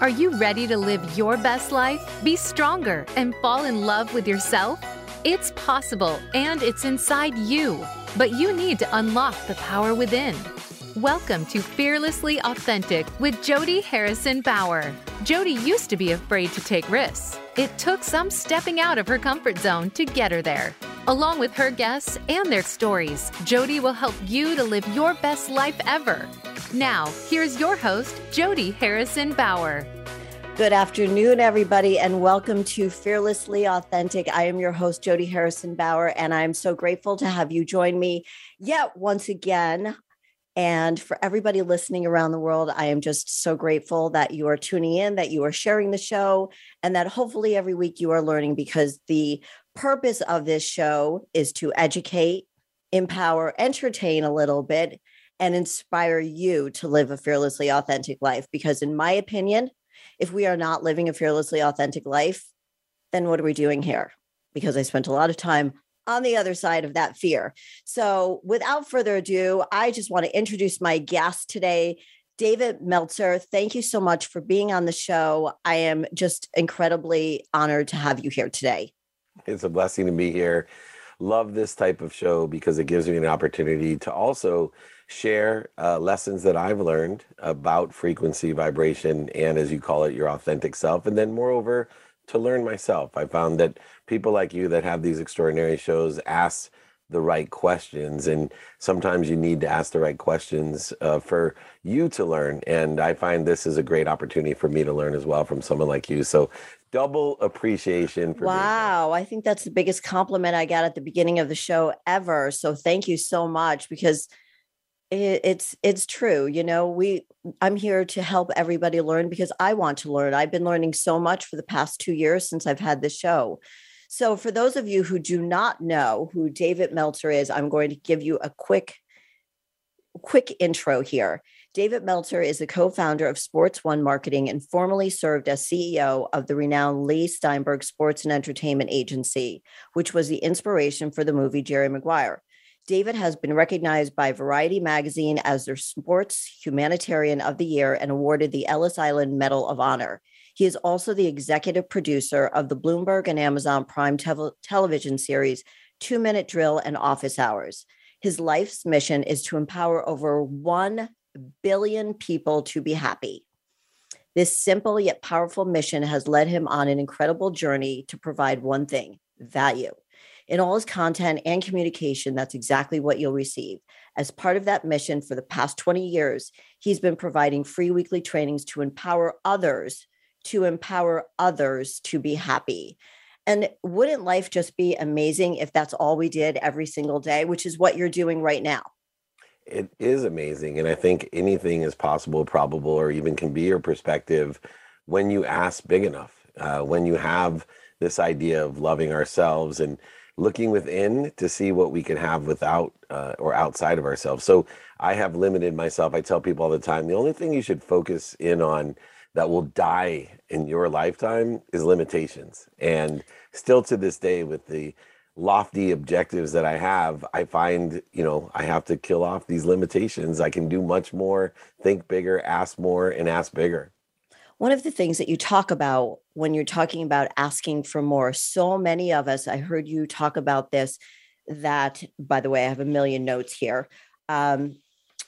Are you ready to live your best life, be stronger, and fall in love with yourself? It's possible and it's inside you, but you need to unlock the power within. Welcome to Fearlessly Authentic with Jody Harrison Bauer. Jody used to be afraid to take risks. It took some stepping out of her comfort zone to get her there. Along with her guests and their stories, Jody will help you to live your best life ever. Now, here's your host, Jody Harrison Bauer. Good afternoon, everybody, and welcome to Fearlessly Authentic. I am your host, Jody Harrison Bauer, and I'm so grateful to have you join me yet once again. And for everybody listening around the world, I am just so grateful that you are tuning in, that you are sharing the show, and that hopefully every week you are learning because the purpose of this show is to educate, empower, entertain a little bit, and inspire you to live a fearlessly authentic life. Because, in my opinion, if we are not living a fearlessly authentic life, then what are we doing here? Because I spent a lot of time on the other side of that fear. So, without further ado, I just want to introduce my guest today, David Meltzer. Thank you so much for being on the show. I am just incredibly honored to have you here today. It's a blessing to be here. Love this type of show because it gives me an opportunity to also share uh, lessons that I've learned about frequency, vibration, and as you call it, your authentic self. And then, moreover, to learn myself. I found that people like you that have these extraordinary shows ask the right questions. And sometimes you need to ask the right questions uh, for you to learn. And I find this is a great opportunity for me to learn as well from someone like you. So, double appreciation for wow i think that's the biggest compliment i got at the beginning of the show ever so thank you so much because it's it's true you know we i'm here to help everybody learn because i want to learn i've been learning so much for the past two years since i've had this show so for those of you who do not know who david meltzer is i'm going to give you a quick quick intro here david meltzer is the co-founder of sports one marketing and formerly served as ceo of the renowned Leigh steinberg sports and entertainment agency which was the inspiration for the movie jerry maguire David has been recognized by Variety magazine as their sports humanitarian of the year and awarded the Ellis Island Medal of Honor. He is also the executive producer of the Bloomberg and Amazon Prime te- television series Two Minute Drill and Office Hours. His life's mission is to empower over 1 billion people to be happy. This simple yet powerful mission has led him on an incredible journey to provide one thing value. In all his content and communication, that's exactly what you'll receive. As part of that mission for the past 20 years, he's been providing free weekly trainings to empower others, to empower others to be happy. And wouldn't life just be amazing if that's all we did every single day, which is what you're doing right now? It is amazing. And I think anything is possible, probable, or even can be your perspective when you ask big enough, uh, when you have this idea of loving ourselves and looking within to see what we can have without uh, or outside of ourselves. So I have limited myself. I tell people all the time the only thing you should focus in on that will die in your lifetime is limitations. And still to this day, with the lofty objectives that I have, I find, you know, I have to kill off these limitations. I can do much more, think bigger, ask more, and ask bigger one of the things that you talk about when you're talking about asking for more, so many of us, I heard you talk about this, that, by the way, I have a million notes here. Um,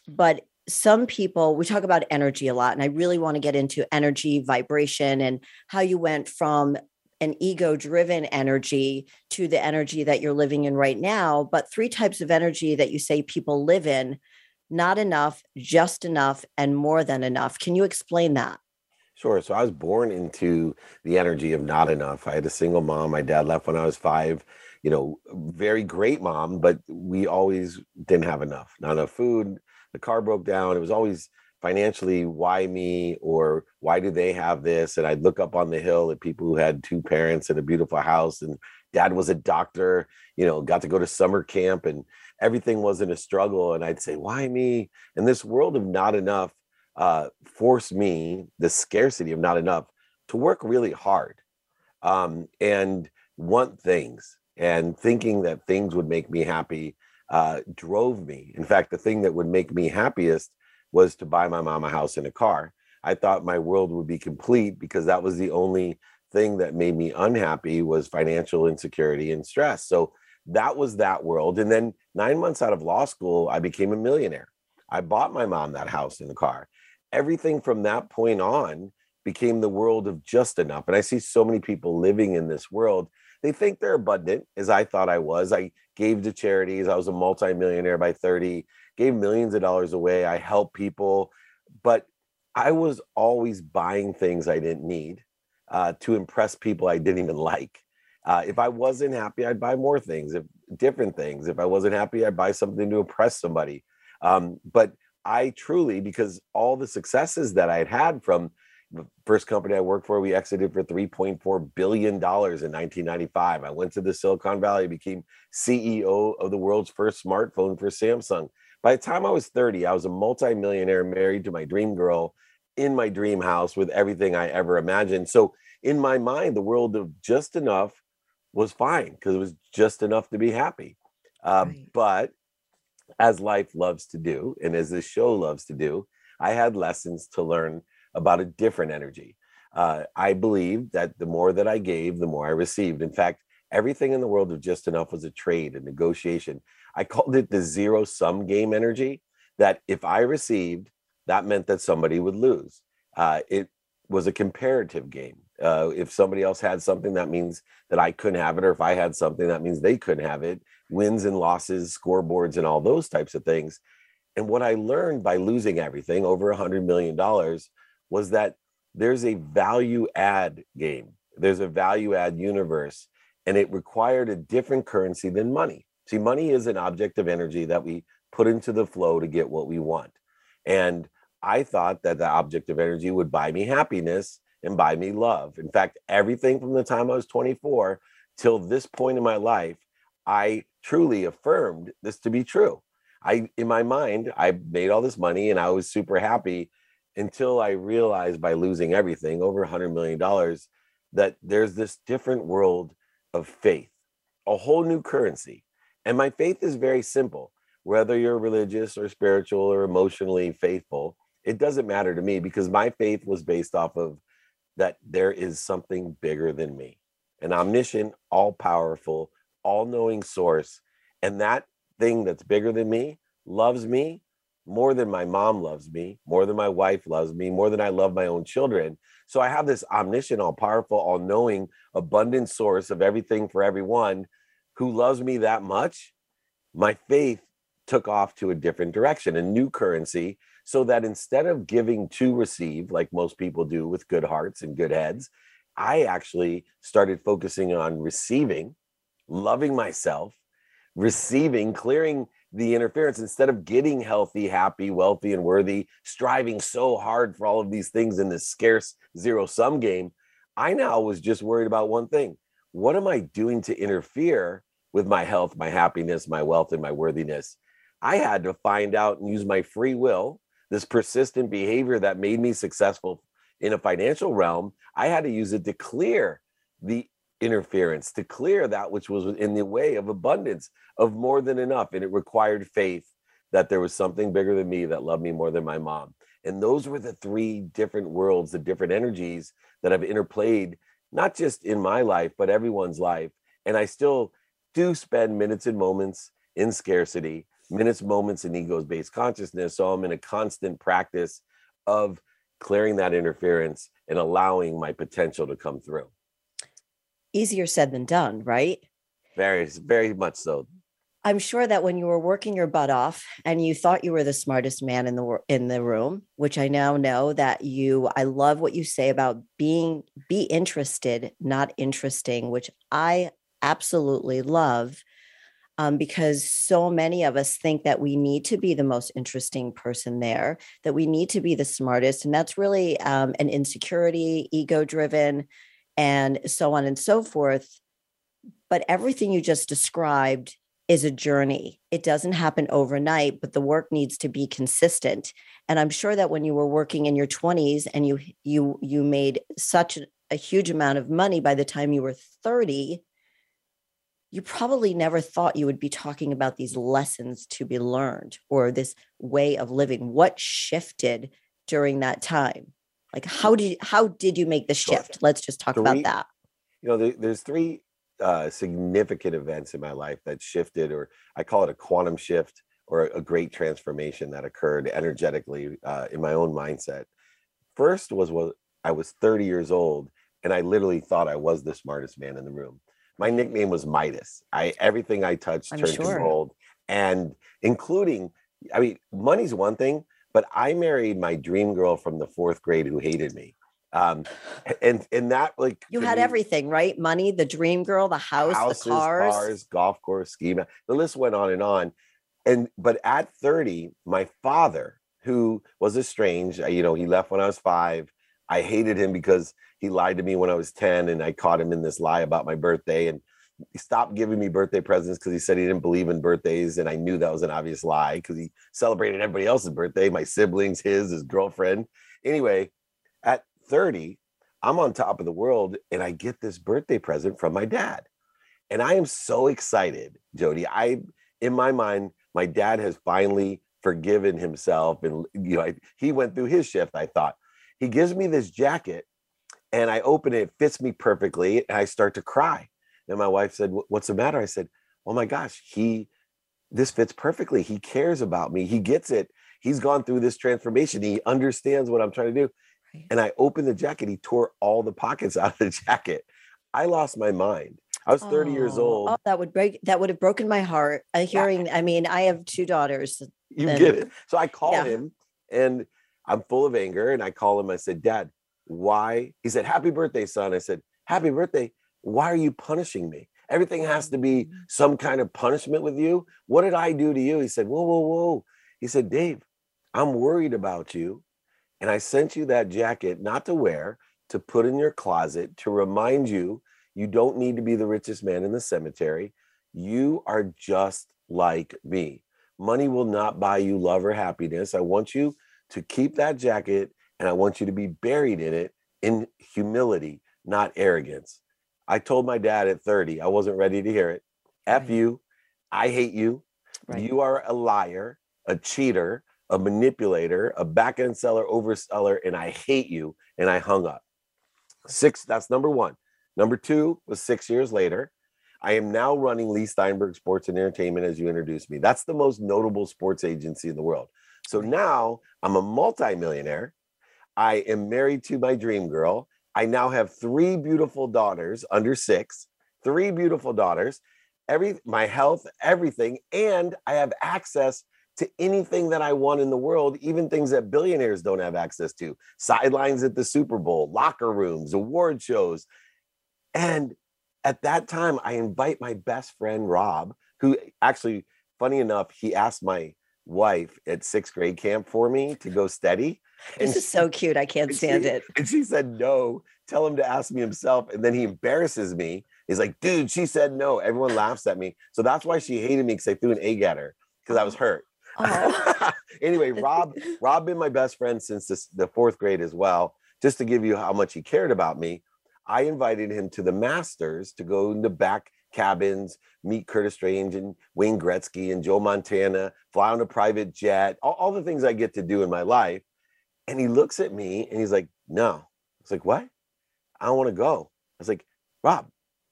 but some people, we talk about energy a lot, and I really want to get into energy, vibration, and how you went from an ego driven energy to the energy that you're living in right now. But three types of energy that you say people live in not enough, just enough, and more than enough. Can you explain that? Sure. So I was born into the energy of not enough. I had a single mom. My dad left when I was five. You know, very great mom, but we always didn't have enough. Not enough food. The car broke down. It was always financially, why me or why do they have this? And I'd look up on the hill at people who had two parents and a beautiful house, and dad was a doctor. You know, got to go to summer camp, and everything wasn't a struggle. And I'd say, why me? In this world of not enough, uh, forced me the scarcity of not enough to work really hard um, and want things and thinking that things would make me happy uh, drove me in fact the thing that would make me happiest was to buy my mom a house and a car I thought my world would be complete because that was the only thing that made me unhappy was financial insecurity and stress. So that was that world. And then nine months out of law school, I became a millionaire. I bought my mom that house and the car. Everything from that point on became the world of just enough. And I see so many people living in this world. They think they're abundant, as I thought I was. I gave to charities. I was a multimillionaire by 30, gave millions of dollars away. I helped people. But I was always buying things I didn't need uh, to impress people I didn't even like. Uh, if I wasn't happy, I'd buy more things, if different things. If I wasn't happy, I'd buy something to impress somebody. Um, but I truly, because all the successes that I had had from the first company I worked for, we exited for $3.4 billion in 1995. I went to the Silicon Valley, became CEO of the world's first smartphone for Samsung. By the time I was 30, I was a multimillionaire married to my dream girl in my dream house with everything I ever imagined. So, in my mind, the world of just enough was fine because it was just enough to be happy. Uh, right. But as life loves to do, and as this show loves to do, I had lessons to learn about a different energy. Uh, I believed that the more that I gave, the more I received. In fact, everything in the world of just enough was a trade, a negotiation. I called it the zero sum game energy. That if I received, that meant that somebody would lose. Uh, it was a comparative game. Uh, if somebody else had something, that means that I couldn't have it, or if I had something, that means they couldn't have it. Wins and losses, scoreboards, and all those types of things. And what I learned by losing everything, over a hundred million dollars, was that there's a value add game. There's a value add universe, and it required a different currency than money. See, money is an object of energy that we put into the flow to get what we want. And I thought that the object of energy would buy me happiness and buy me love. In fact, everything from the time I was 24 till this point in my life, I truly affirmed this to be true. I, in my mind, I made all this money and I was super happy until I realized by losing everything, over a $100 million, that there's this different world of faith, a whole new currency. And my faith is very simple. Whether you're religious or spiritual or emotionally faithful, it doesn't matter to me because my faith was based off of that there is something bigger than me, an omniscient, all powerful, all knowing source. And that thing that's bigger than me loves me more than my mom loves me, more than my wife loves me, more than I love my own children. So I have this omniscient, all powerful, all knowing, abundant source of everything for everyone who loves me that much. My faith took off to a different direction, a new currency so that instead of giving to receive, like most people do with good hearts and good heads, I actually started focusing on receiving, loving myself, receiving, clearing the interference instead of getting healthy, happy, wealthy, and worthy, striving so hard for all of these things in this scarce zero sum game. I now was just worried about one thing what am I doing to interfere with my health, my happiness, my wealth, and my worthiness? I had to find out and use my free will this persistent behavior that made me successful in a financial realm, I had to use it to clear the interference, to clear that which was in the way of abundance, of more than enough. And it required faith that there was something bigger than me that loved me more than my mom. And those were the three different worlds, the different energies that have interplayed, not just in my life, but everyone's life. And I still do spend minutes and moments in scarcity minutes, moments, in egos based consciousness. So I'm in a constant practice of clearing that interference and allowing my potential to come through. Easier said than done, right? Very, very much so. I'm sure that when you were working your butt off and you thought you were the smartest man in the in the room, which I now know that you I love what you say about being be interested, not interesting, which I absolutely love um, because so many of us think that we need to be the most interesting person there, that we need to be the smartest. And that's really um, an insecurity, ego driven, and so on and so forth. But everything you just described is a journey. It doesn't happen overnight, but the work needs to be consistent. And I'm sure that when you were working in your 20s and you you you made such a huge amount of money by the time you were 30, you probably never thought you would be talking about these lessons to be learned or this way of living. What shifted during that time? Like how did how did you make the Sure. shift? Let's just talk Three- about that. you know there, there's three uh, significant events in my life that shifted or i call it a quantum shift or a great transformation that occurred energetically uh, in my own mindset first was what i was 30 years old and i literally thought i was the smartest man in the room my nickname was midas i everything i touched I'm turned sure. to gold and including i mean money's one thing but i married my dream girl from the fourth grade who hated me um and and that like You had me- everything, right? Money, the dream girl, the house, houses, the cars. cars golf course, ski. The list went on and on. And but at 30, my father, who was estranged, uh, you know, he left when I was five. I hated him because he lied to me when I was 10, and I caught him in this lie about my birthday. And stopped giving me birthday presents because he said he didn't believe in birthdays. And I knew that was an obvious lie because he celebrated everybody else's birthday, my siblings, his, his girlfriend. Anyway, at 30, I'm on top of the world and I get this birthday present from my dad. And I am so excited, Jody. I, in my mind, my dad has finally forgiven himself. And, you know, I, he went through his shift, I thought. He gives me this jacket and I open it, it fits me perfectly. And I start to cry. And my wife said, What's the matter? I said, Oh my gosh, he, this fits perfectly. He cares about me. He gets it. He's gone through this transformation. He understands what I'm trying to do Right. and I opened the jacket. He tore all the pockets out of the jacket. I lost my mind. I was 30 years Oh, old. Oh, that would break. That would have broken my heart. Uh, hearing. I mean, I have two daughters. you then- get it. So I call Yeah. him and I'm full of anger. And I call him. I said, Dad, why? He said, Happy birthday, son. I said, Happy birthday. Why are you punishing me? Everything has to be Mm. some kind of punishment with you. What did I do to you? He said, Whoa, whoa, whoa. He said, Dave, I'm worried about you. And I sent you that jacket not to wear, to put in your closet, to remind you you don't need to be the richest man in the cemetery. You are just like me. Money will not buy you love or happiness. I want you to keep that jacket and I want you to be buried in it in humility, not arrogance. I told my dad at 30, I wasn't ready to hear it. F Right. you. I hate you. Right. You are a liar, a cheater, a manipulator, a back end seller, overseller, and I hate you. And I hung up. Six, that's number one. Number two was six years later. I am now running Leigh Steinberg Sports and Entertainment as you introduced me. That's the most notable sports agency in the world. So now I'm a multimillionaire. I am married to my dream girl. I now have three beautiful daughters under six, three beautiful daughters, every my health, everything, and I have access to anything that I want in the world, even things that billionaires don't have access to. Sidelines at the Super Bowl, locker rooms, award shows. And at that time, I invite my best friend Rob, who actually, funny enough, he asked my wife at sixth grade camp for me to go steady. This is so cute. I can't stand she- it. And she said, no, tell him to ask me himself. And then he embarrasses me. He's like, dude, she said no. Everyone laughs at me. So that's why she hated me because I threw an egg at her because I was hurt. Oh. anyway, Rob, Rob been my best friend since this, the fourth grade as well. Just to give you how much he cared about me, I invited him to the Masters to go in the back cabins, meet Curtis Strange and Wayne Gretzky and Joe Montana, fly on a private jet, all, all the things I get to do in my life. And he looks at me and he's like, "No." It's like, "What? I don't want to go." I was like, "Rob,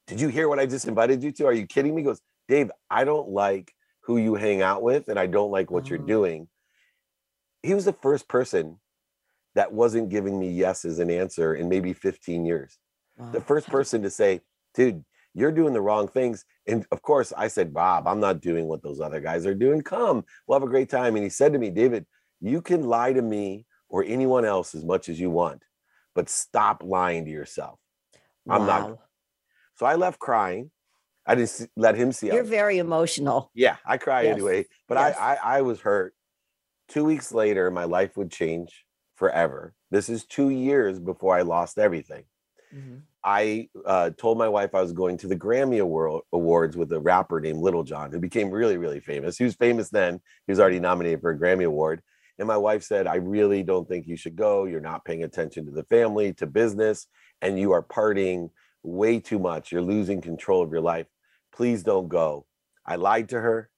did you hear what I just invited you to? Are you kidding me?" He goes, "Dave, I don't like who you hang out with, and I don't like what you're Oh. doing." He was the first person that wasn't giving me yes as an answer in maybe 15 years. The first person to say, "Dude, you're doing the wrong things." And of course, I said, "Bob, I'm not doing what those other guys are doing. Come, we'll have a great time." And he said to me, "David, you can lie to me or anyone else as much as you want, but stop lying to yourself." I'm not- So I left crying. I didn't see, let him see. You're very emotional. yeah, I cry Yes, anyway, but yes. I, I I was hurt. Two weeks later, my life would change forever. This is two years before I lost everything. Mhm. I uh, told my wife I was going to the Grammy Award, Awards with a rapper named Lil Jon, who became really, really famous. He was famous then. He was already nominated for a Grammy Award. And my wife said, I really don't think you should go. You're not paying attention to the family, to business, and you are partying way too much. You're losing control of your life. Please don't go. I lied to her.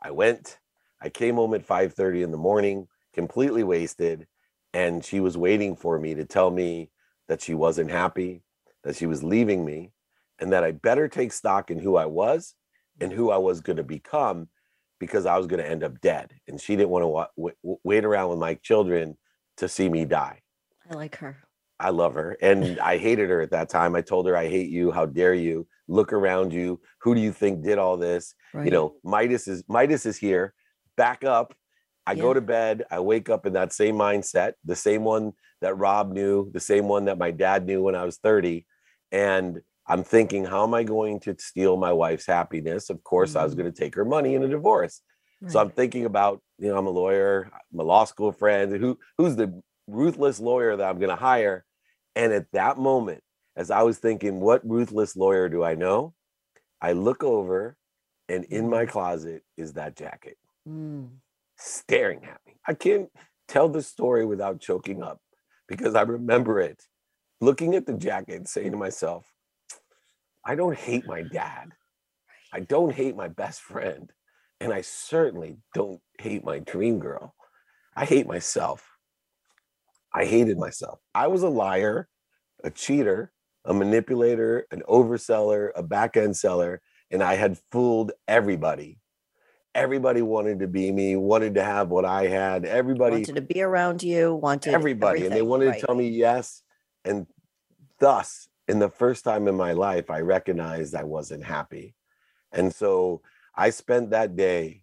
I went. I came home at 5:30 in the morning, completely wasted. and she was waiting for me to tell me that she wasn't happy, that she was leaving me, and that I better take stock in who I was and who I was going to become because I was going to end up dead. And she didn't want to wa- wait around with my children to see me die. I like her. I love her. And I hated her at that time. I told her, I hate you. How dare you? Look around you. Who do you think did all this? Right. You know, Midas is Midas is here. Back up. I yeah. go to bed. I wake up in that same mindset, the same one that Rob knew, the same one that my dad knew when I was 30. And I'm thinking, how am I going to steal my wife's happiness? Of course, mm-hmm. I was mm-hmm. going to take her money in a divorce. Right. So I'm thinking about, you know, I'm a lawyer, I'm a law school friend. Who who's the ruthless lawyer that I'm going to hire? And at that moment, as I was thinking, what ruthless lawyer do I know? I look over, and in my mm. closet is that jacket, mm. staring at me. I can't tell the story without choking up because I remember it, looking at the jacket, saying to myself, I don't hate my dad. I don't hate my best friend. And I certainly don't hate my dream girl. I hate myself. I hated myself. I was a liar, a cheater, a manipulator, an overseller, a back end seller, and I had fooled everybody. Everybody wanted to be me, wanted to have what I had. Everybody wanted to be around you, wanted everybody, and they wanted right. to tell me yes. And thus, in the first time in my life, I recognized I wasn't happy. And so I spent that day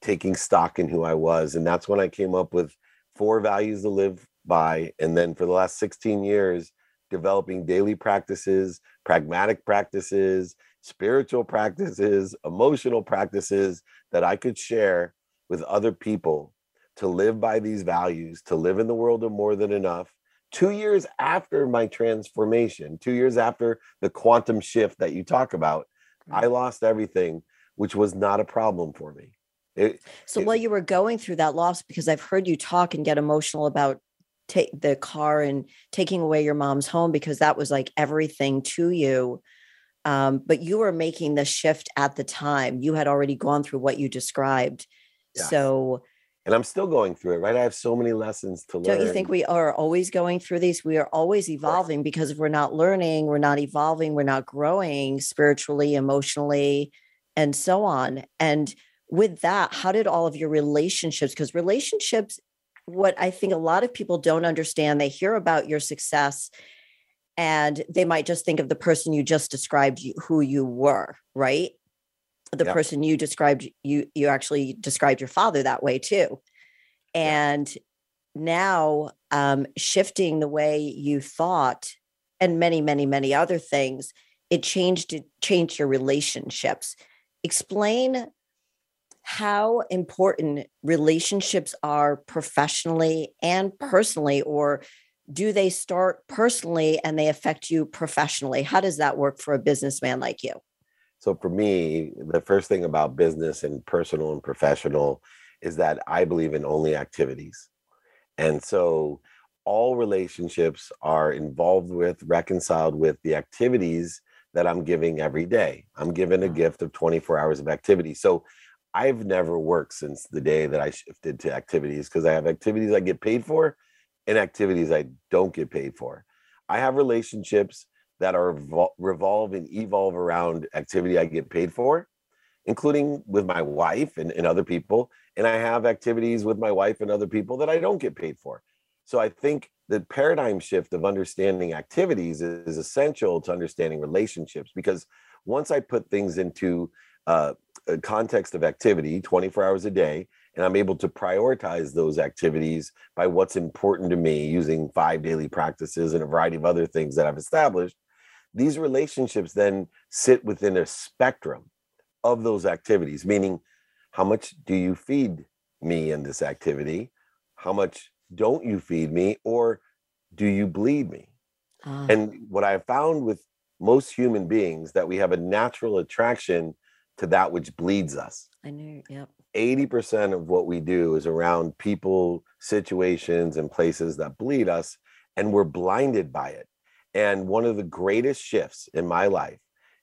taking stock in who I was. And that's when I came up with four values to live by. And then for the last 16 years, developing daily practices, pragmatic practices, spiritual practices, emotional practices that I could share with other people to live by these values, to live in the world of more than enough. Two years after my transformation, two years after the quantum shift that you talk about, I lost everything which was not a problem for me. It, so it, while you were going through that loss, because I've heard you talk and get emotional about take the car and taking away your mom's home because that was like everything to you. Um, but you were making the shift at the time. You had already gone through what you described. Yes. So and I'm still going through it, right? I have so many lessons to learn. Don't you think we are always going through these? We are always evolving because if we're not learning, we're not evolving, we're not growing spiritually, emotionally, and so on. And with that, how did all of your relationships, because relationships, what I think a lot of people don't understand, they hear about your success and they might just think of the person you just described who you were, right? The yep. person you described, you you actually described your father that way too. And yep. now um, shifting the way you thought and many, many, many other things, it changed it changed your relationships explain how important relationships are professionally and personally or do they start personally and they affect you professionally how does that work for a businessman like you so for me the first thing about business and personal and professional is that i believe in only activities and so all relationships are involved with reconciled with the activities that I'm giving every day. I'm given a mm-hmm. gift of 24 hours of activity. So I've never worked since the day that I shifted to activities because I have activities I get paid for and activities I don't get paid for. I have relationships that are revolve and evolve around activity I get paid for, including with my wife and, and other people. And I have activities with my wife and other people that I don't get paid for. So I think the paradigm shift of understanding activities is, essential to understanding relationships because once I put things into uh, a context of activity 24 hours a day, and I'm able to prioritize those activities by what's important to me using five daily practices and a variety of other things that I've established, these relationships then sit within a spectrum of those activities, meaning how much do you feed me in this activity? How much don't you feed me or do you bleed me? Uh, and what I found with most human beings that we have a natural attraction to that which bleeds us. I knew, yep. 80% of what we do is around people, situations, and places that bleed us, and we're blinded by it. And one of the greatest shifts in my life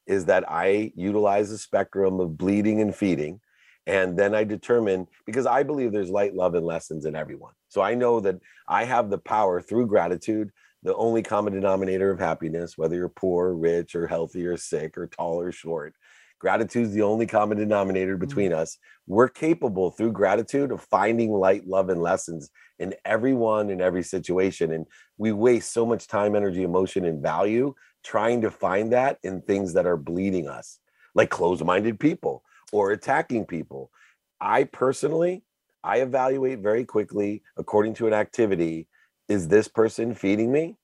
is that I utilize the spectrum of bleeding and feeding. And then I determine because I believe there's light, love, and lessons in everyone. So I know that I have the power through gratitude, the only common denominator of happiness, whether you're poor, rich, or healthy, or sick, or tall or short. Gratitude is the only common denominator mm-hmm. between mm-hmm. us. We're capable through gratitude of finding light, love, and lessons in everyone in every situation. And we waste so much time, energy, emotion, and value trying to find that in things that are bleeding us, like closed minded people or attacking people. I personally, I evaluate very quickly according to an activity is this person feeding me?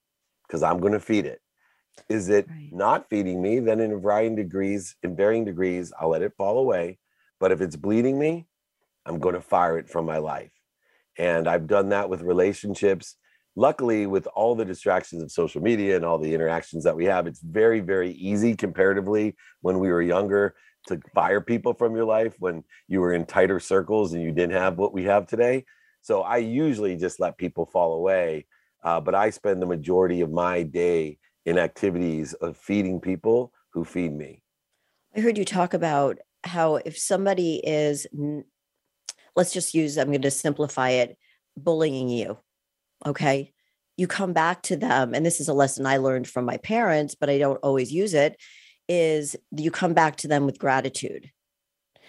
Because I'm going to feed it. Is it right. not feeding me? Then in varying degrees, in varying degrees, I'll let it fall away. But if it's bleeding me, I'm going to fire it from my life. And I've done that with relationships. Luckily, with all the distractions of social media and all the interactions that we have, it's very, very easy comparatively when we were younger to fire people from your life when you were in tighter circles and you didn't have what we have today. So I usually just let people fall away. Uh, but I spend the majority of my day in activities of feeding people who feed me. I heard you talk about how if somebody is, let's just use, I'm going to simplify it, bullying you. Okay. You come back to them, and this is a lesson I learned from my parents, but I don't always use it. Is you come back to them with gratitude.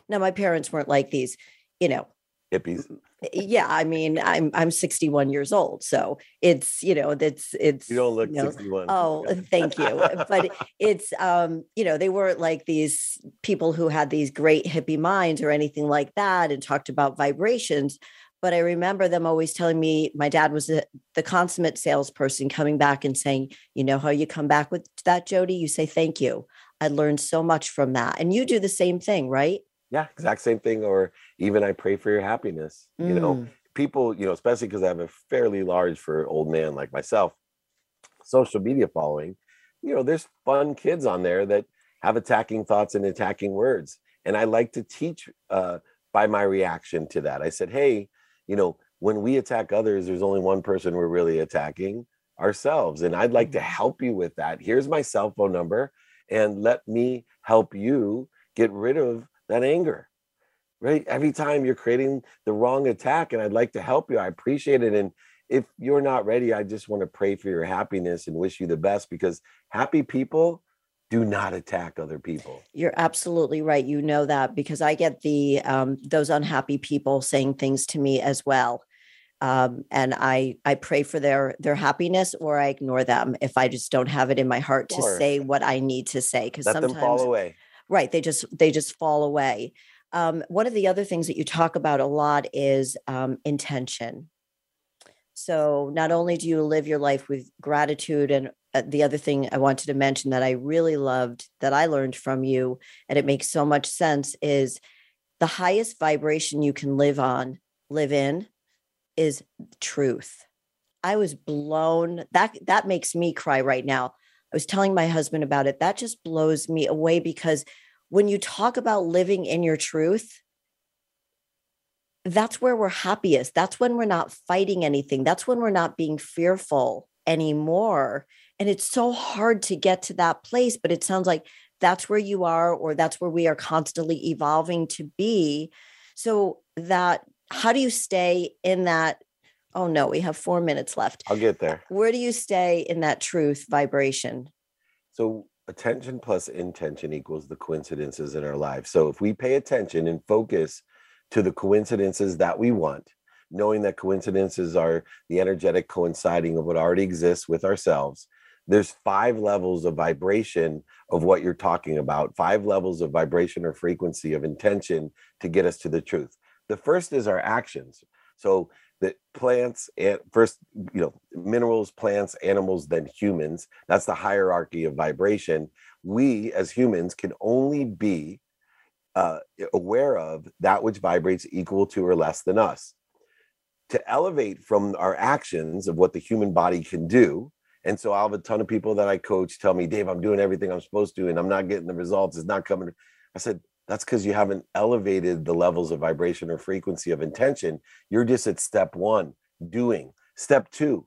Now, my parents weren't like these, you know, hippies. Yeah i mean i'm i'm 61 years old so it's you know that's it's you don't look you know, 61 oh thank you. But it's um you know they weren't like these people who had these great hippie minds or anything like that and talked about vibrations but i remember them always telling me my dad was a, the consummate salesperson coming back and saying you know how you come back with that jody? You say thank you i learned so much from that and you do the same thing right yeah exact same thing or even i pray for your happiness mm. you know mm. people you know especially because i have a fairly large for old man like myself social media following you know there's fun kids on there that have attacking thoughts and attacking words and i like to teach uh, by my reaction to that i said hey you know when we attack others there's only one person we're really attacking ourselves and i'd like to mm. help you with that here's my cell phone number and let me help you get rid of that anger right? Every time you're creating the wrong attack and i'd like to help you i appreciate it and if you're not ready i just want to pray for your happiness and wish you the best because happy people do not attack other people. You're absolutely right you know that because i get the um, those unhappy people saying things to me as well. Um, and I I pray for their their happiness or I ignore them if I just don't have it in my heart to say what I need to say because sometimes fall away right they just they just fall away. Um, one of the other things that you talk about a lot is um, intention. So not only do you live your life with gratitude and uh, the other thing i wanted to mention that i really loved that i learned from you and it makes so much sense is the highest vibration you can live on live in is truth. I was blown that that makes me cry right now. I was telling my husband about it. That just blows me away because when you talk about living in your truth, that's where we're happiest. That's when we're not fighting anything. That's when we're not being fearful anymore. And it's so hard to get to that place, but it sounds like that's where you are, or that's where we are constantly evolving to be. So, that how do you stay in that Oh no, we have four minutes left. I'll get there. Where do you stay in that truth vibration? So attention plus intention equals the coincidences in our lives. So if we pay attention and focus to the coincidences that we want, knowing that coincidences are the energetic coinciding of what already exists with ourselves, there's five levels of vibration of what you're talking about, five levels of vibration or frequency of intention to get us to the truth. The first is our actions. So that plants and first you know minerals plants animals then humans that's the hierarchy of vibration. We as humans can only be uh, aware of that which vibrates equal to or less than us. To elevate from our actions of what the human body can do and so i'll have a ton of people that i coach tell me dave i'm doing everything i'm supposed to and i'm not getting the results it's not coming. I said that's because you haven't elevated the levels of vibration or frequency of intention. You're just at step one, doing. Step two,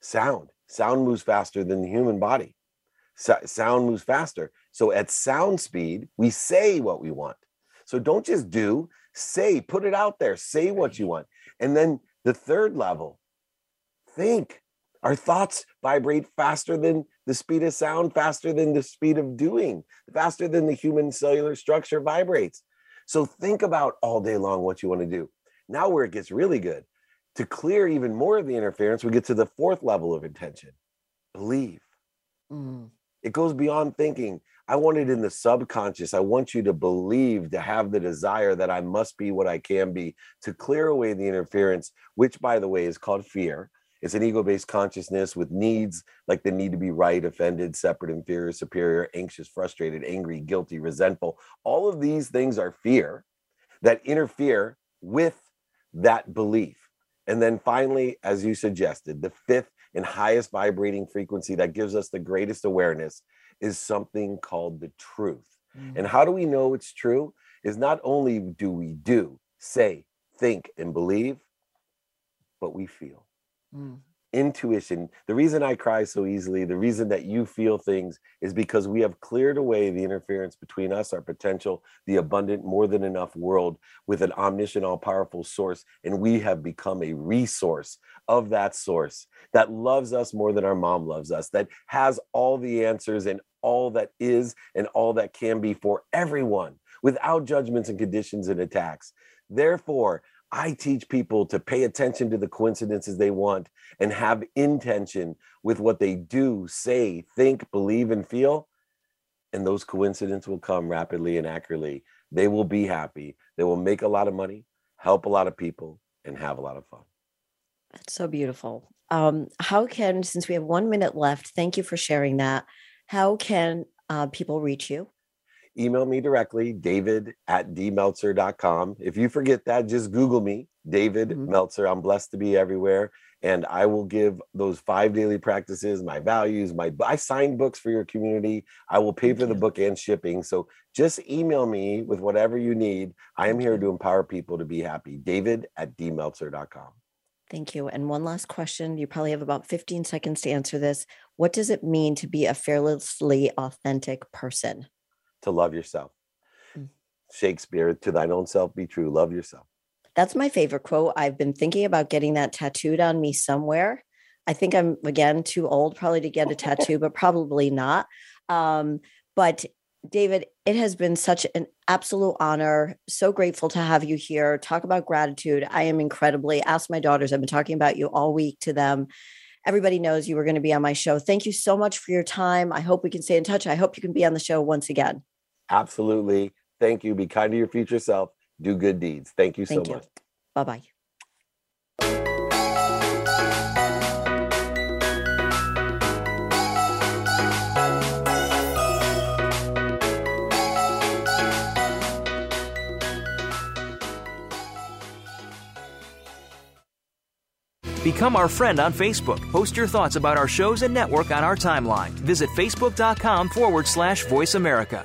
sound. Sound moves faster than the human body. So, sound moves faster. So at sound speed, we say what we want. So don't just do, Say, put it out there, say what you want. And then the third level, think. Our thoughts vibrate faster than the speed of sound, faster than the speed of doing, faster than the human cellular structure vibrates. So think about all day long what you want to do. Now, where it gets really good, to clear even more of the interference, we get to the fourth level of intention believe. Mm. It goes beyond thinking. I want it in the subconscious. I want you to believe, to have the desire that I must be what I can be, to clear away the interference, which, by the way, is called fear. It's an ego based consciousness with needs like the need to be right, offended, separate, inferior, superior, anxious, frustrated, angry, guilty, resentful. All of these things are fear that interfere with that belief. And then finally, as you suggested, the fifth and highest vibrating frequency that gives us the greatest awareness is something called the truth. Mm-hmm. And how do we know it's true? Is not only do we do, say, think, and believe, but we feel. Mm intuition. The reason I cry so easily, the reason that you feel things is because we have cleared away the interference between us, our potential, the abundant, more than enough world with an omniscient, all powerful source. And we have become a resource of that source that loves us more than our mom loves us, that has all the answers and all that is and all that can be for everyone without judgments and conditions and attacks. Therefore, I teach people to pay attention to the coincidences they want and have intention with what they do, say, think, believe, and feel. And those coincidences will come rapidly and accurately. They will be happy. They will make a lot of money, help a lot of people, and have a lot of fun. That's so beautiful. Um, how can, since we have one minute left, thank you for sharing that. How can uh, people reach you? Email me directly, david at dmeltzer.com. If you forget that, just Google me, David mm-hmm. Meltzer. I'm blessed to be everywhere. And I will give those five daily practices, my values, my I sign books for your community. I will pay for the book and shipping. So just email me with whatever you need. I am here to empower people to be happy. David at dmeltzer.com. Thank you. And one last question. You probably have about 15 seconds to answer this. What does it mean to be a fearlessly authentic person? To love yourself. Mm. Shakespeare, to thine own self be true, love yourself. That's my favorite quote. I've been thinking about getting that tattooed on me somewhere. I think I'm again too old probably to get a tattoo, but probably not. Um, but David, it has been such an absolute honor. So grateful to have you here. Talk about gratitude. I am incredibly ask my daughters. I've been talking about you all week to them. Everybody knows you were going to be on my show. Thank you so much for your time. I hope we can stay in touch. I hope you can be on the show once again. Absolutely. Thank you. Be kind to your future self. Do good deeds. Thank you Thank so you. much. Bye bye. Become our friend on Facebook. Post your thoughts about our shows and network on our timeline. Visit facebook.com forward slash voice America.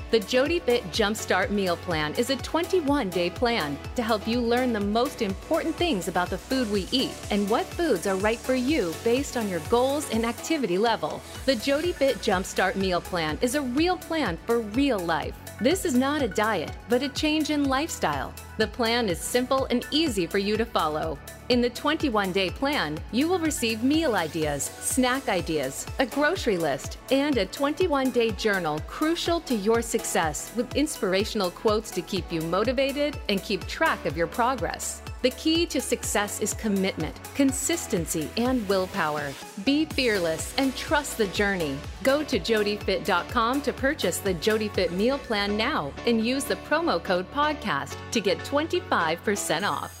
The Jody Fit Jumpstart Meal Plan is a 21 day plan to help you learn the most important things about the food we eat and what foods are right for you based on your goals and activity level. The Jody Fit Jumpstart Meal Plan is a real plan for real life. This is not a diet, but a change in lifestyle. The plan is simple and easy for you to follow. In the 21 day plan, you will receive meal ideas, snack ideas, a grocery list, and a 21 day journal crucial to your success with inspirational quotes to keep you motivated and keep track of your progress. The key to success is commitment, consistency, and willpower. Be fearless and trust the journey. Go to jodyfit.com to purchase the JodyFit meal plan now and use the promo code podcast to get 25% off.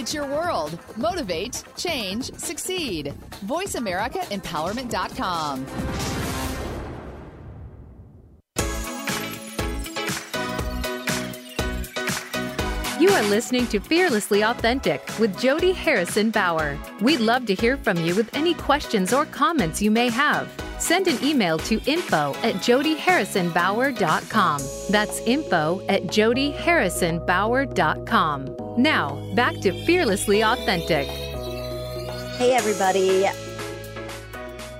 It's your world. Motivate, change, succeed. VoiceAmericaEmpowerment.com. You are listening to Fearlessly Authentic with Jody Harrison Bauer. We'd love to hear from you with any questions or comments you may have. Send an email to info at jodyharrisonbauer.com. That's info at jodyharrisonbauer.com. Now, back to Fearlessly Authentic. Hey, everybody.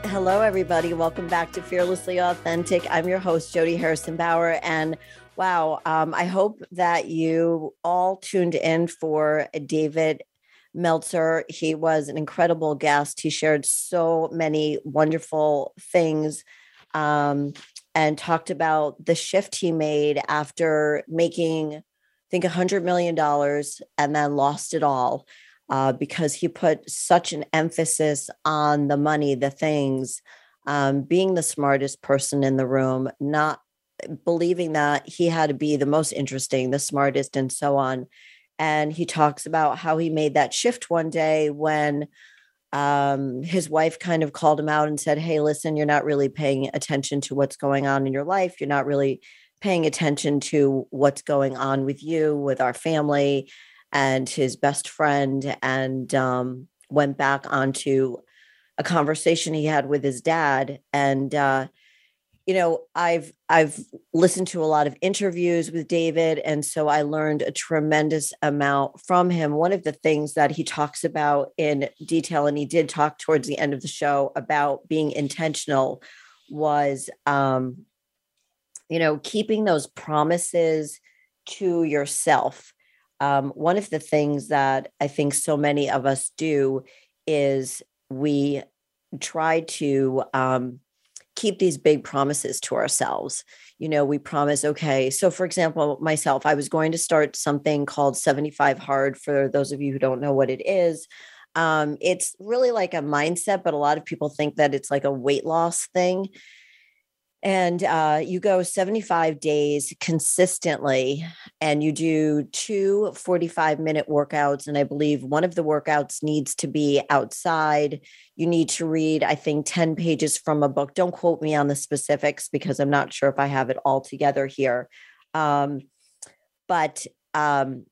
Hello, everybody. Welcome back to Fearlessly Authentic. I'm your host, Jody Harrison Bauer. And wow, um, I hope that you all tuned in for David Meltzer. He was an incredible guest. He shared so many wonderful things um, and talked about the shift he made after making, I think, $100 million and then lost it all. Uh, because he put such an emphasis on the money, the things, um, being the smartest person in the room, not believing that he had to be the most interesting, the smartest, and so on. And he talks about how he made that shift one day when um, his wife kind of called him out and said, Hey, listen, you're not really paying attention to what's going on in your life. You're not really paying attention to what's going on with you, with our family and his best friend and um, went back onto a conversation he had with his dad and uh, you know i've i've listened to a lot of interviews with david and so i learned a tremendous amount from him. One of the things that he talks about in detail and he did talk towards the end of the show about being intentional was um you know keeping those promises to yourself. Um, one of the things that I think so many of us do is we try to um, keep these big promises to ourselves. You know, we promise, okay, so for example, myself, I was going to start something called 75 Hard for those of you who don't know what it is. Um, it's really like a mindset, but a lot of people think that it's like a weight loss thing and uh, you go 75 days consistently and you do two 45 minute workouts and i believe one of the workouts needs to be outside. You need to read i think 10 pages from a book. Don't quote me on the specifics because i'm not sure if i have it all together here. Um, but um,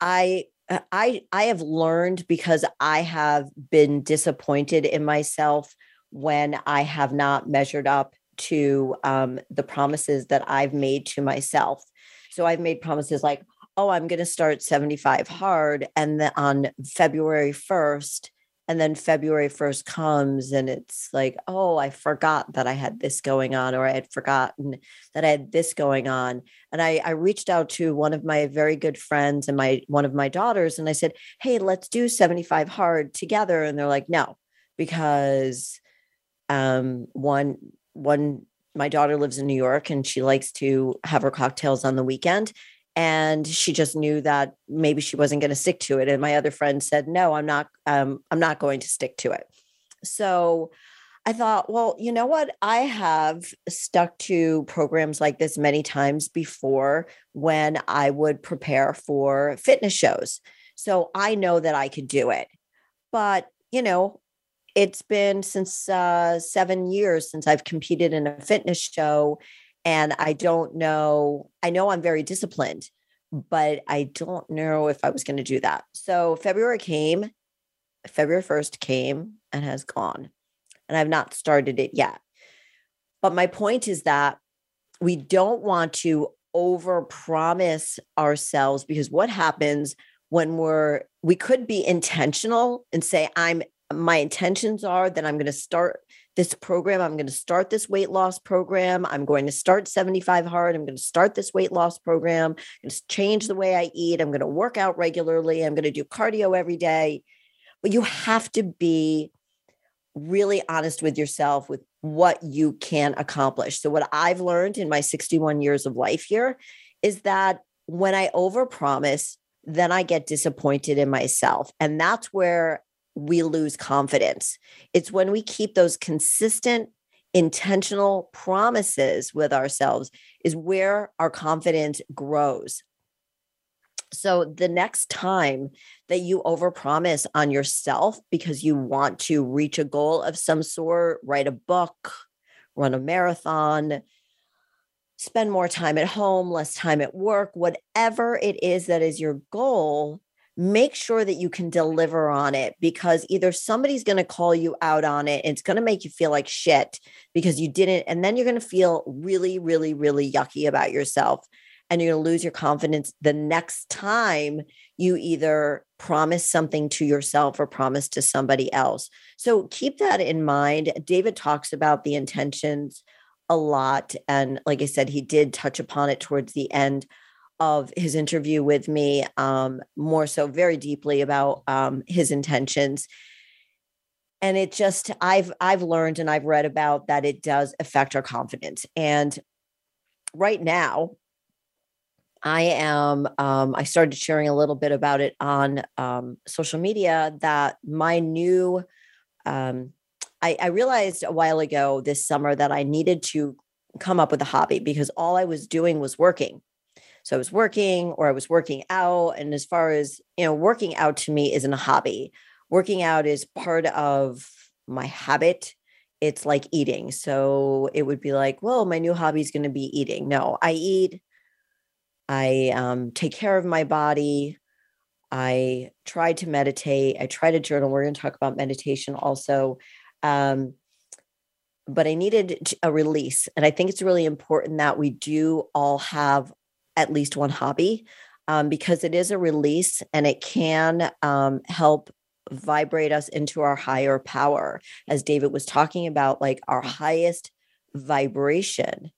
i uh, i i have learned because i have been disappointed in myself when i have not measured up to um, the promises that I've made to myself. So I've made promises like, oh, I'm going to start 75 hard. And then on February 1st, and then February 1st comes and it's like, oh, I forgot that I had this going on, or I had forgotten that I had this going on. And I, I reached out to one of my very good friends and my one of my daughters, and I said, Hey, let's do 75 hard together. And they're like, no, because um, one one my daughter lives in New York and she likes to have her cocktails on the weekend. And she just knew that maybe she wasn't going to stick to it. And my other friend said no i'm not um, i'm not going to stick to it. So i thought well you know what? I have stuck to programs like this many times before when i would prepare for fitness shows. So i know that i could do it. But you know it's been since uh, seven years since I've competed in a fitness show. And I don't know, I know I'm very disciplined, but I don't know if I was going to do that. So February came, February 1st came and has gone. And I've not started it yet. But my point is that we don't want to over promise ourselves because what happens when we're we could be intentional and say i'm my intentions are that i'm going to start this program i'm going to start this weight loss program i'm going to start 75 hard i'm going to start this weight loss program i'm going to change the way i eat i'm going to work out regularly i'm going to do cardio every day but you have to be really honest with yourself with what you can accomplish. So, what I've learned in my 61 years of life here is that when I overpromise, then I get disappointed in myself. And that's where we lose confidence. It's when we keep those consistent, intentional promises with ourselves, is where our confidence grows. So the next time that you overpromise on yourself because you want to reach a goal of some sort, write a book, run a marathon, spend more time at home, less time at work, whatever it is that is your goal, make sure that you can deliver on it because either somebody's going to call you out on it and it's going to make you feel like shit because you didn't and then you're going to feel really really really yucky about yourself and you're going to lose your confidence the next time you either promise something to yourself or promise to somebody else. So keep that in mind. David talks about the intentions a lot. And like I said, he did touch upon it towards the end of his interview with me, um, more so very deeply about um, his intentions. And it just I've I've learned and I've read about that it does affect our confidence. And right now, I am, um, I started sharing a little bit about it on um, social media that my new, um, I, I realized a while ago this summer that I needed to come up with a hobby because all I was doing was working. So I was working or I was working out. And as far as, you know, working out to me isn't a hobby. Working out is part of my habit. It's like eating. So it would be like, well, my new hobby is going to be eating. No, I eat, I um, take care of my body. I try to meditate. I try to journal. We're going to talk about meditation also. Um, but I needed a release. And I think it's really important that we do all have at least one hobby um, because it is a release and it can um, help vibrate us into our higher power. As David was talking about, like our highest vibration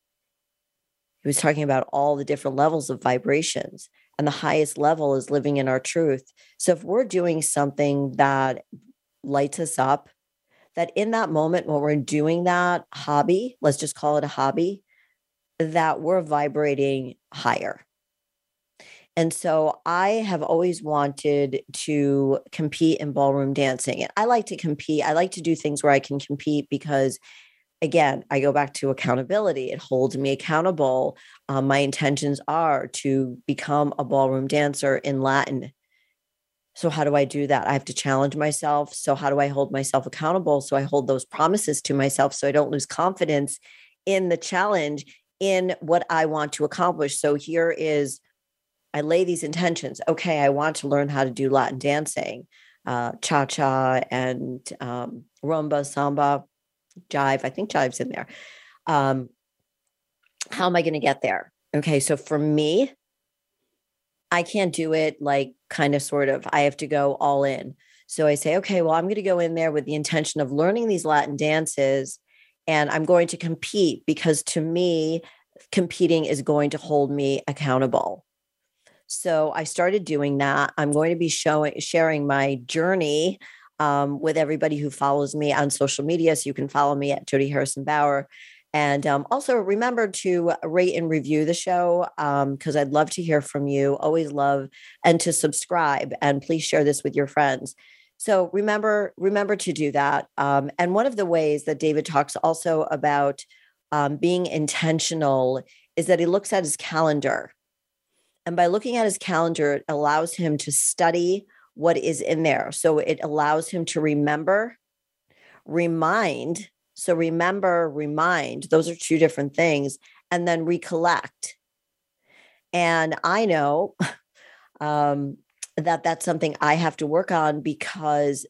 he was talking about all the different levels of vibrations. And the highest level is living in our truth. So if we're doing something that lights us up, that in that moment when we're doing that hobby, let's just call it a hobby, that we're vibrating higher. And so I have always wanted to compete in ballroom dancing. And I like to compete. I like to do things where I can compete because again, I go back to accountability. It holds me accountable. Um, my intentions are to become a ballroom dancer in Latin. So, how do I do that? I have to challenge myself. So, how do I hold myself accountable? So, I hold those promises to myself so I don't lose confidence in the challenge in what I want to accomplish. So, here is I lay these intentions. Okay, I want to learn how to do Latin dancing, uh, cha cha and um, rumba, samba jive. I think jive's in there. Um, how am I going to get there? Okay, so for me, I can't do it like kind of sort of. I have to go all in. So I say, okay, well, I'm going to go in there with the intention of learning these Latin dances and I'm going to compete because to me, competing is going to hold me accountable. So I started doing that. I'm going to be showing sharing my journey um, with everybody who follows me on social media. So you can follow me at Jody Harrison Bauer. And um, also remember to rate and review the show because um, I'd love to hear from you. Always love and to subscribe and please share this with your friends. So remember, remember to do that. Um, and one of the ways that David talks also about um, being intentional is that he looks at his calendar. And by looking at his calendar, it allows him to study what is in there. So it allows him to remember, remind. So remember, remind, those are two different things, and then recollect. And I know um, that that's something I have to work on because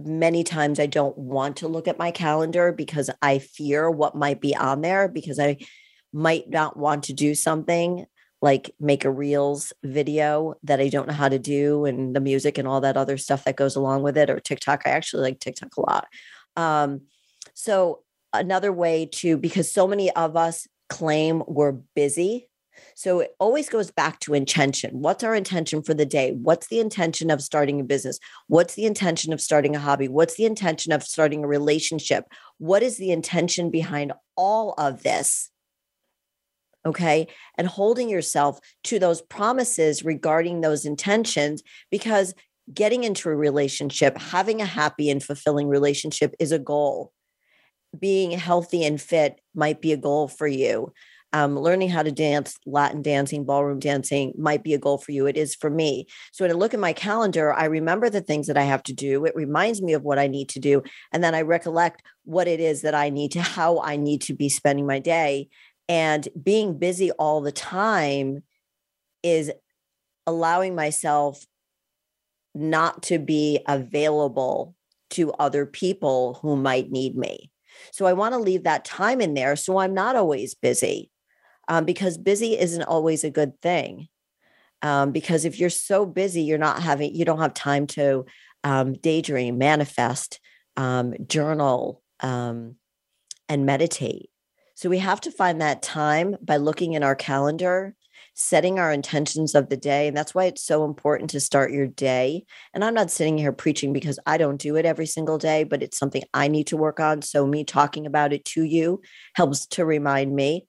many times I don't want to look at my calendar because I fear what might be on there because I might not want to do something like make a reels video that I don't know how to do and the music and all that other stuff that goes along with it or TikTok. I actually like TikTok a lot. Um, so another way to because so many of us claim we're busy. So it always goes back to intention. What's our intention for the day? What's the intention of starting a business? What's the intention of starting a hobby? What's the intention of starting a relationship? What is the intention behind all of this? Okay. And holding yourself to those promises regarding those intentions, because getting into a relationship, having a happy and fulfilling relationship is a goal. Being healthy and fit might be a goal for you. Um, learning how to dance, Latin dancing, ballroom dancing might be a goal for you. It is for me. So when I look at my calendar, I remember the things that I have to do. It reminds me of what I need to do. And then I recollect what it is that I need to, how I need to be spending my day. And being busy all the time is allowing myself not to be available to other people who might need me. So I want to leave that time in there so I'm not always busy um, because busy isn't always a good thing. Um, because if you're so busy, you're not having, you don't have time to um, daydream, manifest, um, journal, um, and meditate. So we have to find that time by looking in our calendar setting our intentions of the day. And that's why it's so important to start your day. And I'm not sitting here preaching because I don't do it every single day, but it's something I need to work on. So, me talking about it to you helps to remind me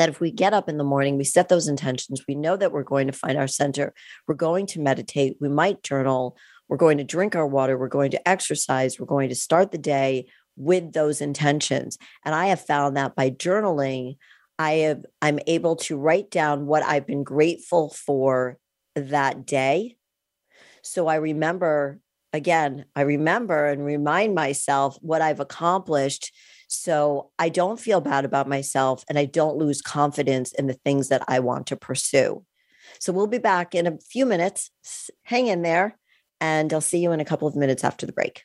that if we get up in the morning, we set those intentions, we know that we're going to find our center, we're going to meditate, we might journal, we're going to drink our water, we're going to exercise, we're going to start the day with those intentions. And I have found that by journaling, I have I'm able to write down what I've been grateful for that day. So I remember again, I remember and remind myself what I've accomplished so I don't feel bad about myself and I don't lose confidence in the things that I want to pursue. So we'll be back in a few minutes. Hang in there and I'll see you in a couple of minutes after the break.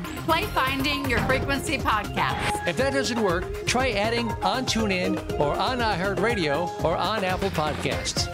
Play Finding Your Frequency podcast. If that doesn't work, try adding on TuneIn or on iHeartRadio or on Apple Podcasts.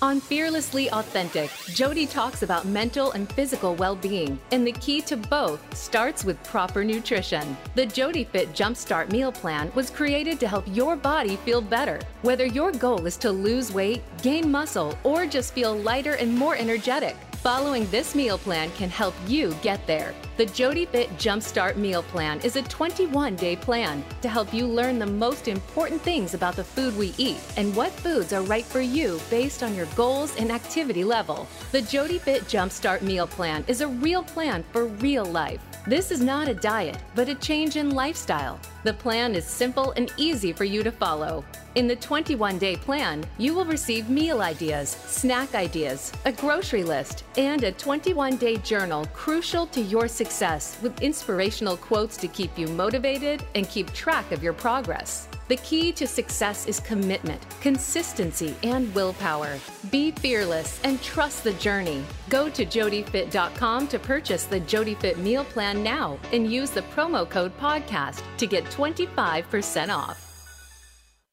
On Fearlessly Authentic, Jody talks about mental and physical well being, and the key to both starts with proper nutrition. The Jody Fit Jumpstart Meal Plan was created to help your body feel better. Whether your goal is to lose weight, gain muscle, or just feel lighter and more energetic, Following this meal plan can help you get there. The Jody Fit Jumpstart Meal Plan is a 21 day plan to help you learn the most important things about the food we eat and what foods are right for you based on your goals and activity level. The Jody Fit Jumpstart Meal Plan is a real plan for real life. This is not a diet, but a change in lifestyle. The plan is simple and easy for you to follow. In the 21 day plan, you will receive meal ideas, snack ideas, a grocery list, and a 21 day journal crucial to your success with inspirational quotes to keep you motivated and keep track of your progress. The key to success is commitment, consistency, and willpower. Be fearless and trust the journey. Go to jodyfit.com to purchase the JodyFit meal plan now and use the promo code podcast to get 25% off.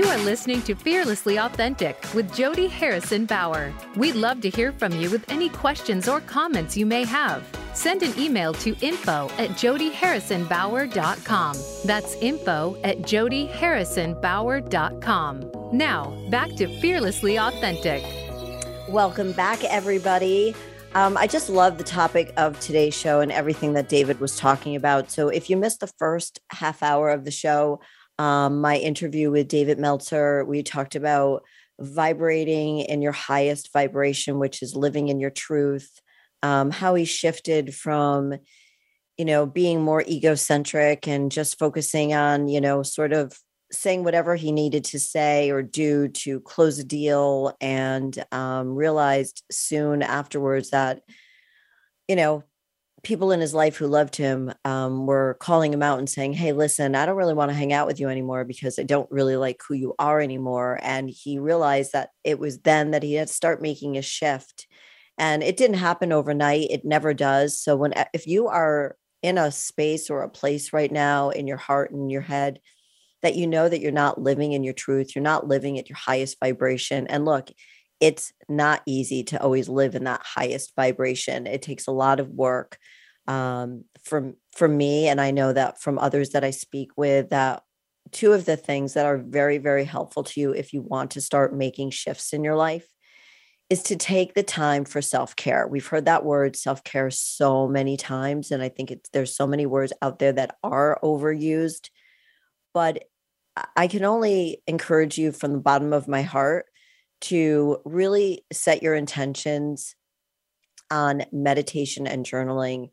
You are listening to Fearlessly Authentic with Jody Harrison Bauer. We'd love to hear from you with any questions or comments you may have. Send an email to info at jodyharrisonbauer.com. That's info at jodyharrisonbauer.com. Now, back to Fearlessly Authentic. Welcome back, everybody. Um, I just love the topic of today's show and everything that David was talking about. So, if you missed the first half hour of the show, um, my interview with David Meltzer, we talked about vibrating in your highest vibration, which is living in your truth, um, how he shifted from, you know, being more egocentric and just focusing on, you know, sort of saying whatever he needed to say or do to close a deal and um, realized soon afterwards that you know people in his life who loved him um, were calling him out and saying hey listen i don't really want to hang out with you anymore because i don't really like who you are anymore and he realized that it was then that he had to start making a shift and it didn't happen overnight it never does so when if you are in a space or a place right now in your heart and your head that you know that you're not living in your truth, you're not living at your highest vibration. And look, it's not easy to always live in that highest vibration. It takes a lot of work um, from from me, and I know that from others that I speak with. That two of the things that are very very helpful to you if you want to start making shifts in your life is to take the time for self-care. We've heard that word self-care so many times and I think it's there's so many words out there that are overused but I can only encourage you from the bottom of my heart to really set your intentions on meditation and journaling.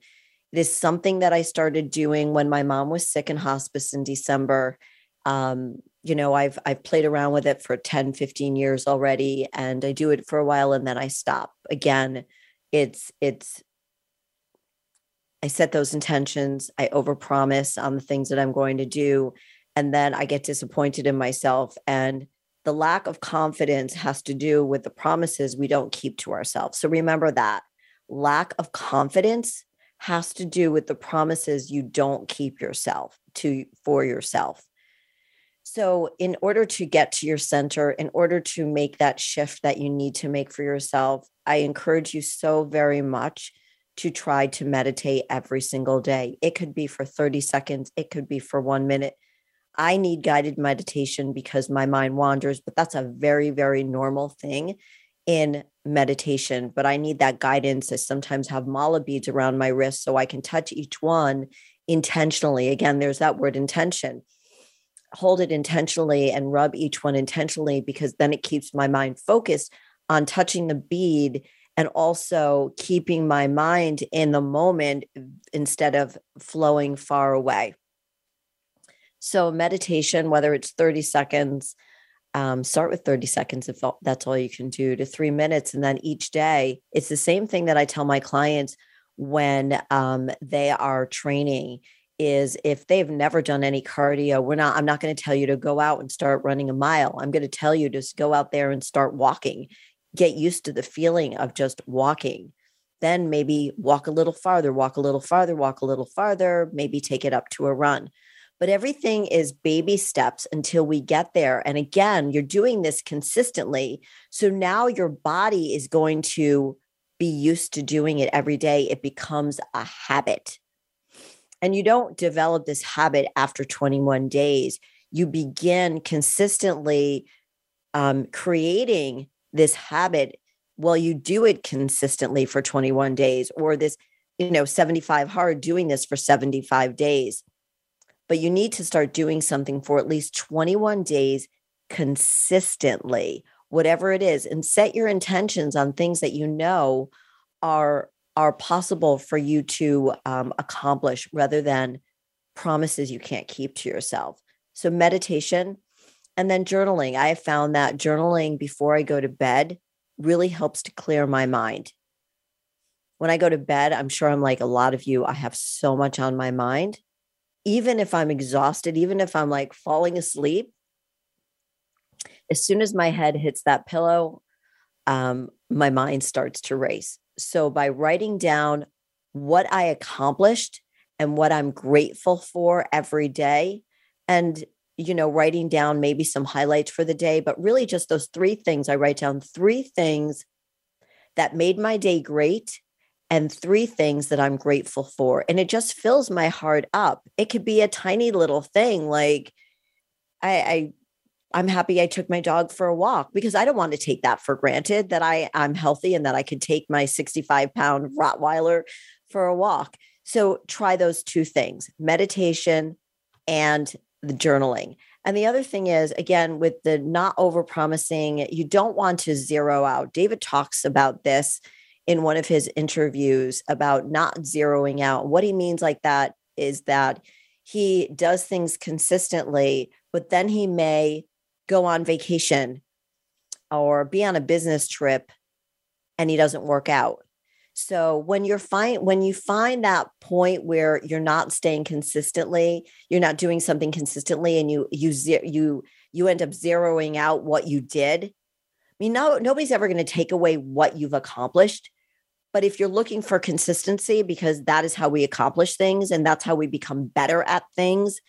It is something that I started doing when my mom was sick in hospice in December. Um, you know, I've I've played around with it for 10, 15 years already and I do it for a while and then I stop. Again, it's it's I set those intentions, I overpromise on the things that I'm going to do and then I get disappointed in myself. And the lack of confidence has to do with the promises we don't keep to ourselves. So remember that lack of confidence has to do with the promises you don't keep yourself to for yourself. So, in order to get to your center, in order to make that shift that you need to make for yourself, I encourage you so very much to try to meditate every single day. It could be for 30 seconds, it could be for one minute, I need guided meditation because my mind wanders, but that's a very, very normal thing in meditation. But I need that guidance. I sometimes have mala beads around my wrist so I can touch each one intentionally. Again, there's that word intention. Hold it intentionally and rub each one intentionally because then it keeps my mind focused on touching the bead and also keeping my mind in the moment instead of flowing far away. So, meditation, whether it's 30 seconds, um, start with 30 seconds if that's all you can do to three minutes. And then each day, it's the same thing that I tell my clients when um, they are training is if they've never done any cardio we're not i'm not going to tell you to go out and start running a mile. I'm going to tell you to go out there and start walking. Get used to the feeling of just walking. Then maybe walk a little farther walk a little farther walk a little farther maybe take it up to a run but everything is baby steps until we get there. And again, you're doing this consistently. So now your body is going to be used to doing it every day. It becomes a habit. And you don't develop this habit after 21 days. You begin consistently um, creating this habit while you do it consistently for 21 days or this, you know, 75 hard doing this for 75 days but you need to start doing something for at least 21 days consistently whatever it is and set your intentions on things that you know are are possible for you to um, accomplish rather than promises you can't keep to yourself. So meditation and then journaling. I have found that journaling before i go to bed really helps to clear my mind. When i go to bed i'm sure i'm like a lot of you i have so much on my mind even if I'm exhausted, even if I'm like falling asleep, as soon as my head hits that pillow, um, my mind starts to race. So by writing down what I accomplished and what I'm grateful for every day, and you know, writing down maybe some highlights for the day, but really just those three things. I write down three things that made my day great and three things that I'm grateful for. And it just fills my heart up. It could be a tiny little thing like I, I I'm happy I took my dog for a walk because I don't want to take that for granted that I I'm healthy and that I could take my 65 pound Rottweiler for a walk. So try those two things, meditation and the journaling. And the other thing is, again, with the not over promising, you don't want to zero out. David talks about this in one of his interviews about not zeroing out. What he means like that is that he does things consistently, but then he may go on vacation or be on a business trip and he doesn't work out. So when you're find when you find that point where you're not staying consistently, you're not doing something consistently, and you you you you end up zeroing out what you did. I mean, no nobody's ever going to take away what you've accomplished, but if you're looking for consistency, because that is how we accomplish things, and that's how we become better at things,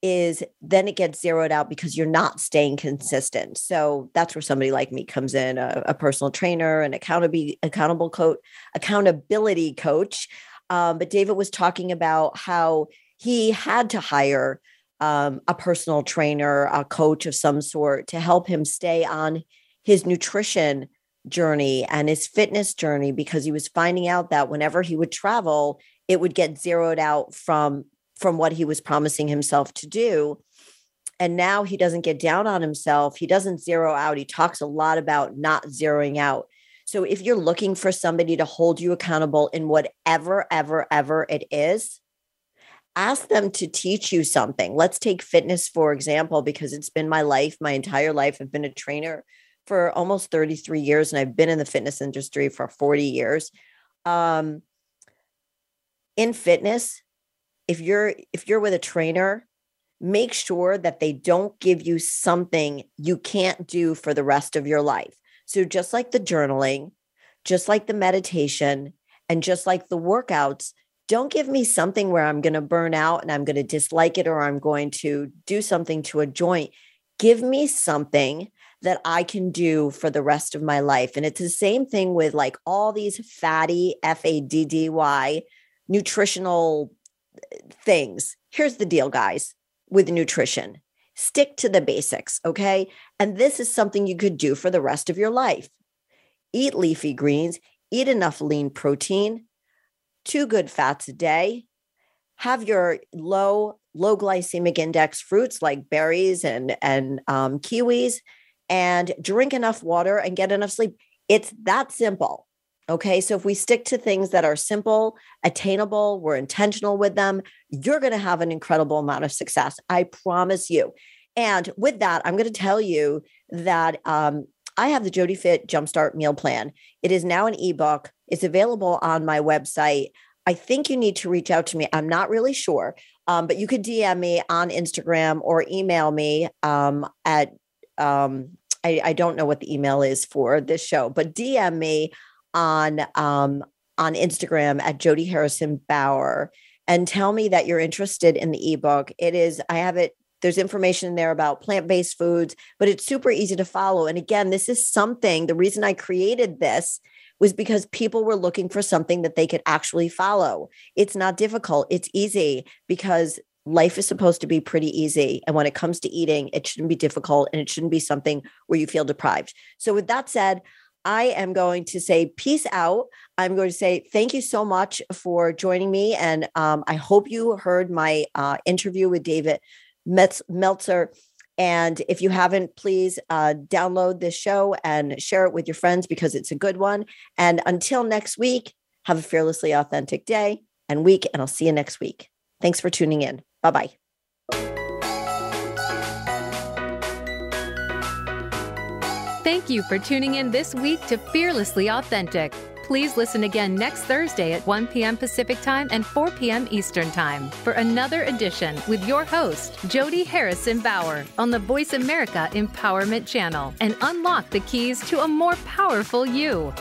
is then it gets zeroed out because you're not staying consistent. So that's where somebody like me comes in, a, a personal trainer, an accountability accountable coach, accountability coach. Um, but David was talking about how he had to hire um, a personal trainer, a coach of some sort to help him stay on his nutrition journey and his fitness journey because he was finding out that whenever he would travel, it would get zeroed out from from what he was promising himself to do. And now he doesn't get down on himself. He doesn't zero out. He talks a lot about not zeroing out. So if you're looking for somebody to hold you accountable in whatever, ever, ever it is, ask them to teach you something. Let's take fitness, for example, because it's been my life, my entire life. I've been a trainer for almost 33 years and I've been in the fitness industry for 40 years. Um, in fitness, if you're if you're with a trainer make sure that they don't give you something you can't do for the rest of your life so just like the journaling just like the meditation and just like the workouts don't give me something where i'm going to burn out and i'm going to dislike it or i'm going to do something to a joint give me something that I can do for the rest of my life. And it's the same thing with like all these fatty, F A D D Y, nutritional things. Here's the deal, guys, with nutrition stick to the basics, okay? And this is something you could do for the rest of your life. Eat leafy greens, eat enough lean protein, two good fats a day, have your low low glycemic index fruits like berries and and um, kiwis and drink enough water and get enough sleep it's that simple Okay. So if we stick to things that are simple, attainable, we're intentional with them, you're going to have an incredible amount of success. I promise you. And with that, I'm going to tell you that um, I have the Jody Fit Jumpstart Meal Plan. It is now an ebook. It's available on my website. I think you need to reach out to me. I'm not really sure, um, but you could DM me on Instagram or email me um, at, um, I, I don't know what the email is for this show, but DM me on um, on Instagram at Jody Harrison Bauer and tell me that you're interested in the ebook. It is, I have it, there's information in there about plant based foods, but it's super easy to follow. And again, this is something, the reason I created this was because people were looking for something that they could actually follow. It's not difficult, it's easy because life is supposed to be pretty easy. And when it comes to eating, it shouldn't be difficult and it shouldn't be something where you feel deprived. So, with that said, I am going to say peace out. I'm going to say thank you so much for joining me. And um, I hope you heard my uh, interview with David Metz- Meltzer. And if you haven't, please uh, download this show and share it with your friends because it's a good one. And until next week, have a fearlessly authentic day and week. And I'll see you next week. Thanks for tuning in. Bye bye. Thank you for tuning in this week to Fearlessly Authentic. Please listen again next Thursday at 1 p.m. Pacific Time and 4 p.m. Eastern Time for another edition with your host, Jody Harrison Bauer, on the Voice America Empowerment Channel and unlock the keys to a more powerful you.